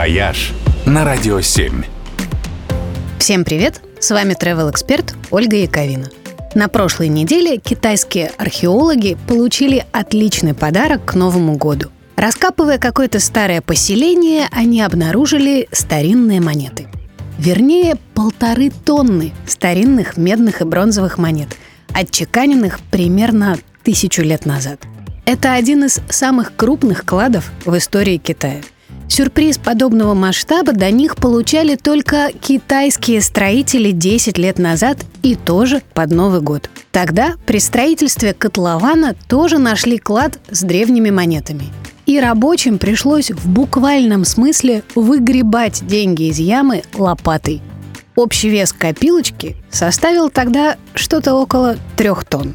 «Вояж» на Радио 7. Всем привет! С вами travel эксперт Ольга Яковина. На прошлой неделе китайские археологи получили отличный подарок к Новому году. Раскапывая какое-то старое поселение, они обнаружили старинные монеты. Вернее, полторы тонны старинных медных и бронзовых монет, отчеканенных примерно тысячу лет назад. Это один из самых крупных кладов в истории Китая – Сюрприз подобного масштаба до них получали только китайские строители 10 лет назад и тоже под Новый год. Тогда при строительстве котлована тоже нашли клад с древними монетами. И рабочим пришлось в буквальном смысле выгребать деньги из ямы лопатой. Общий вес копилочки составил тогда что-то около трех тонн.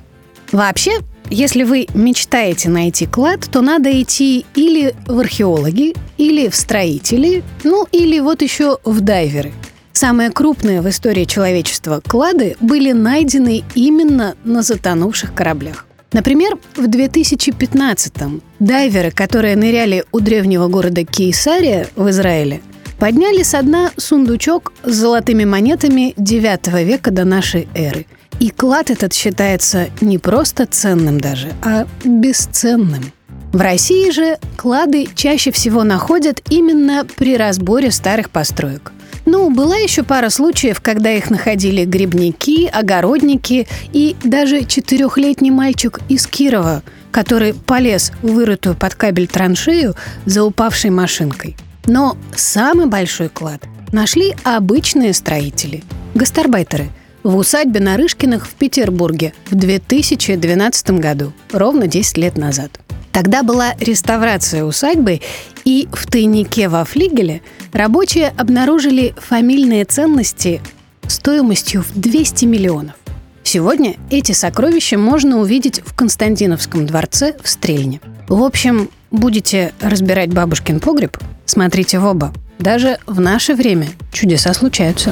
Вообще, если вы мечтаете найти клад, то надо идти или в археологи, или в строители, ну или вот еще в дайверы. Самые крупные в истории человечества клады были найдены именно на затонувших кораблях. Например, в 2015-м дайверы, которые ныряли у древнего города Кейсария в Израиле, подняли со дна сундучок с золотыми монетами 9 века до нашей эры – и клад этот считается не просто ценным даже, а бесценным. В России же клады чаще всего находят именно при разборе старых построек. Ну, была еще пара случаев, когда их находили грибники, огородники и даже четырехлетний мальчик из Кирова, который полез в вырытую под кабель траншею за упавшей машинкой. Но самый большой клад нашли обычные строители – гастарбайтеры – в усадьбе Нарышкиных в Петербурге в 2012 году, ровно 10 лет назад. Тогда была реставрация усадьбы, и в тайнике во флигеле рабочие обнаружили фамильные ценности стоимостью в 200 миллионов. Сегодня эти сокровища можно увидеть в Константиновском дворце в Стрельне. В общем, будете разбирать бабушкин погреб, смотрите в оба. Даже в наше время чудеса случаются.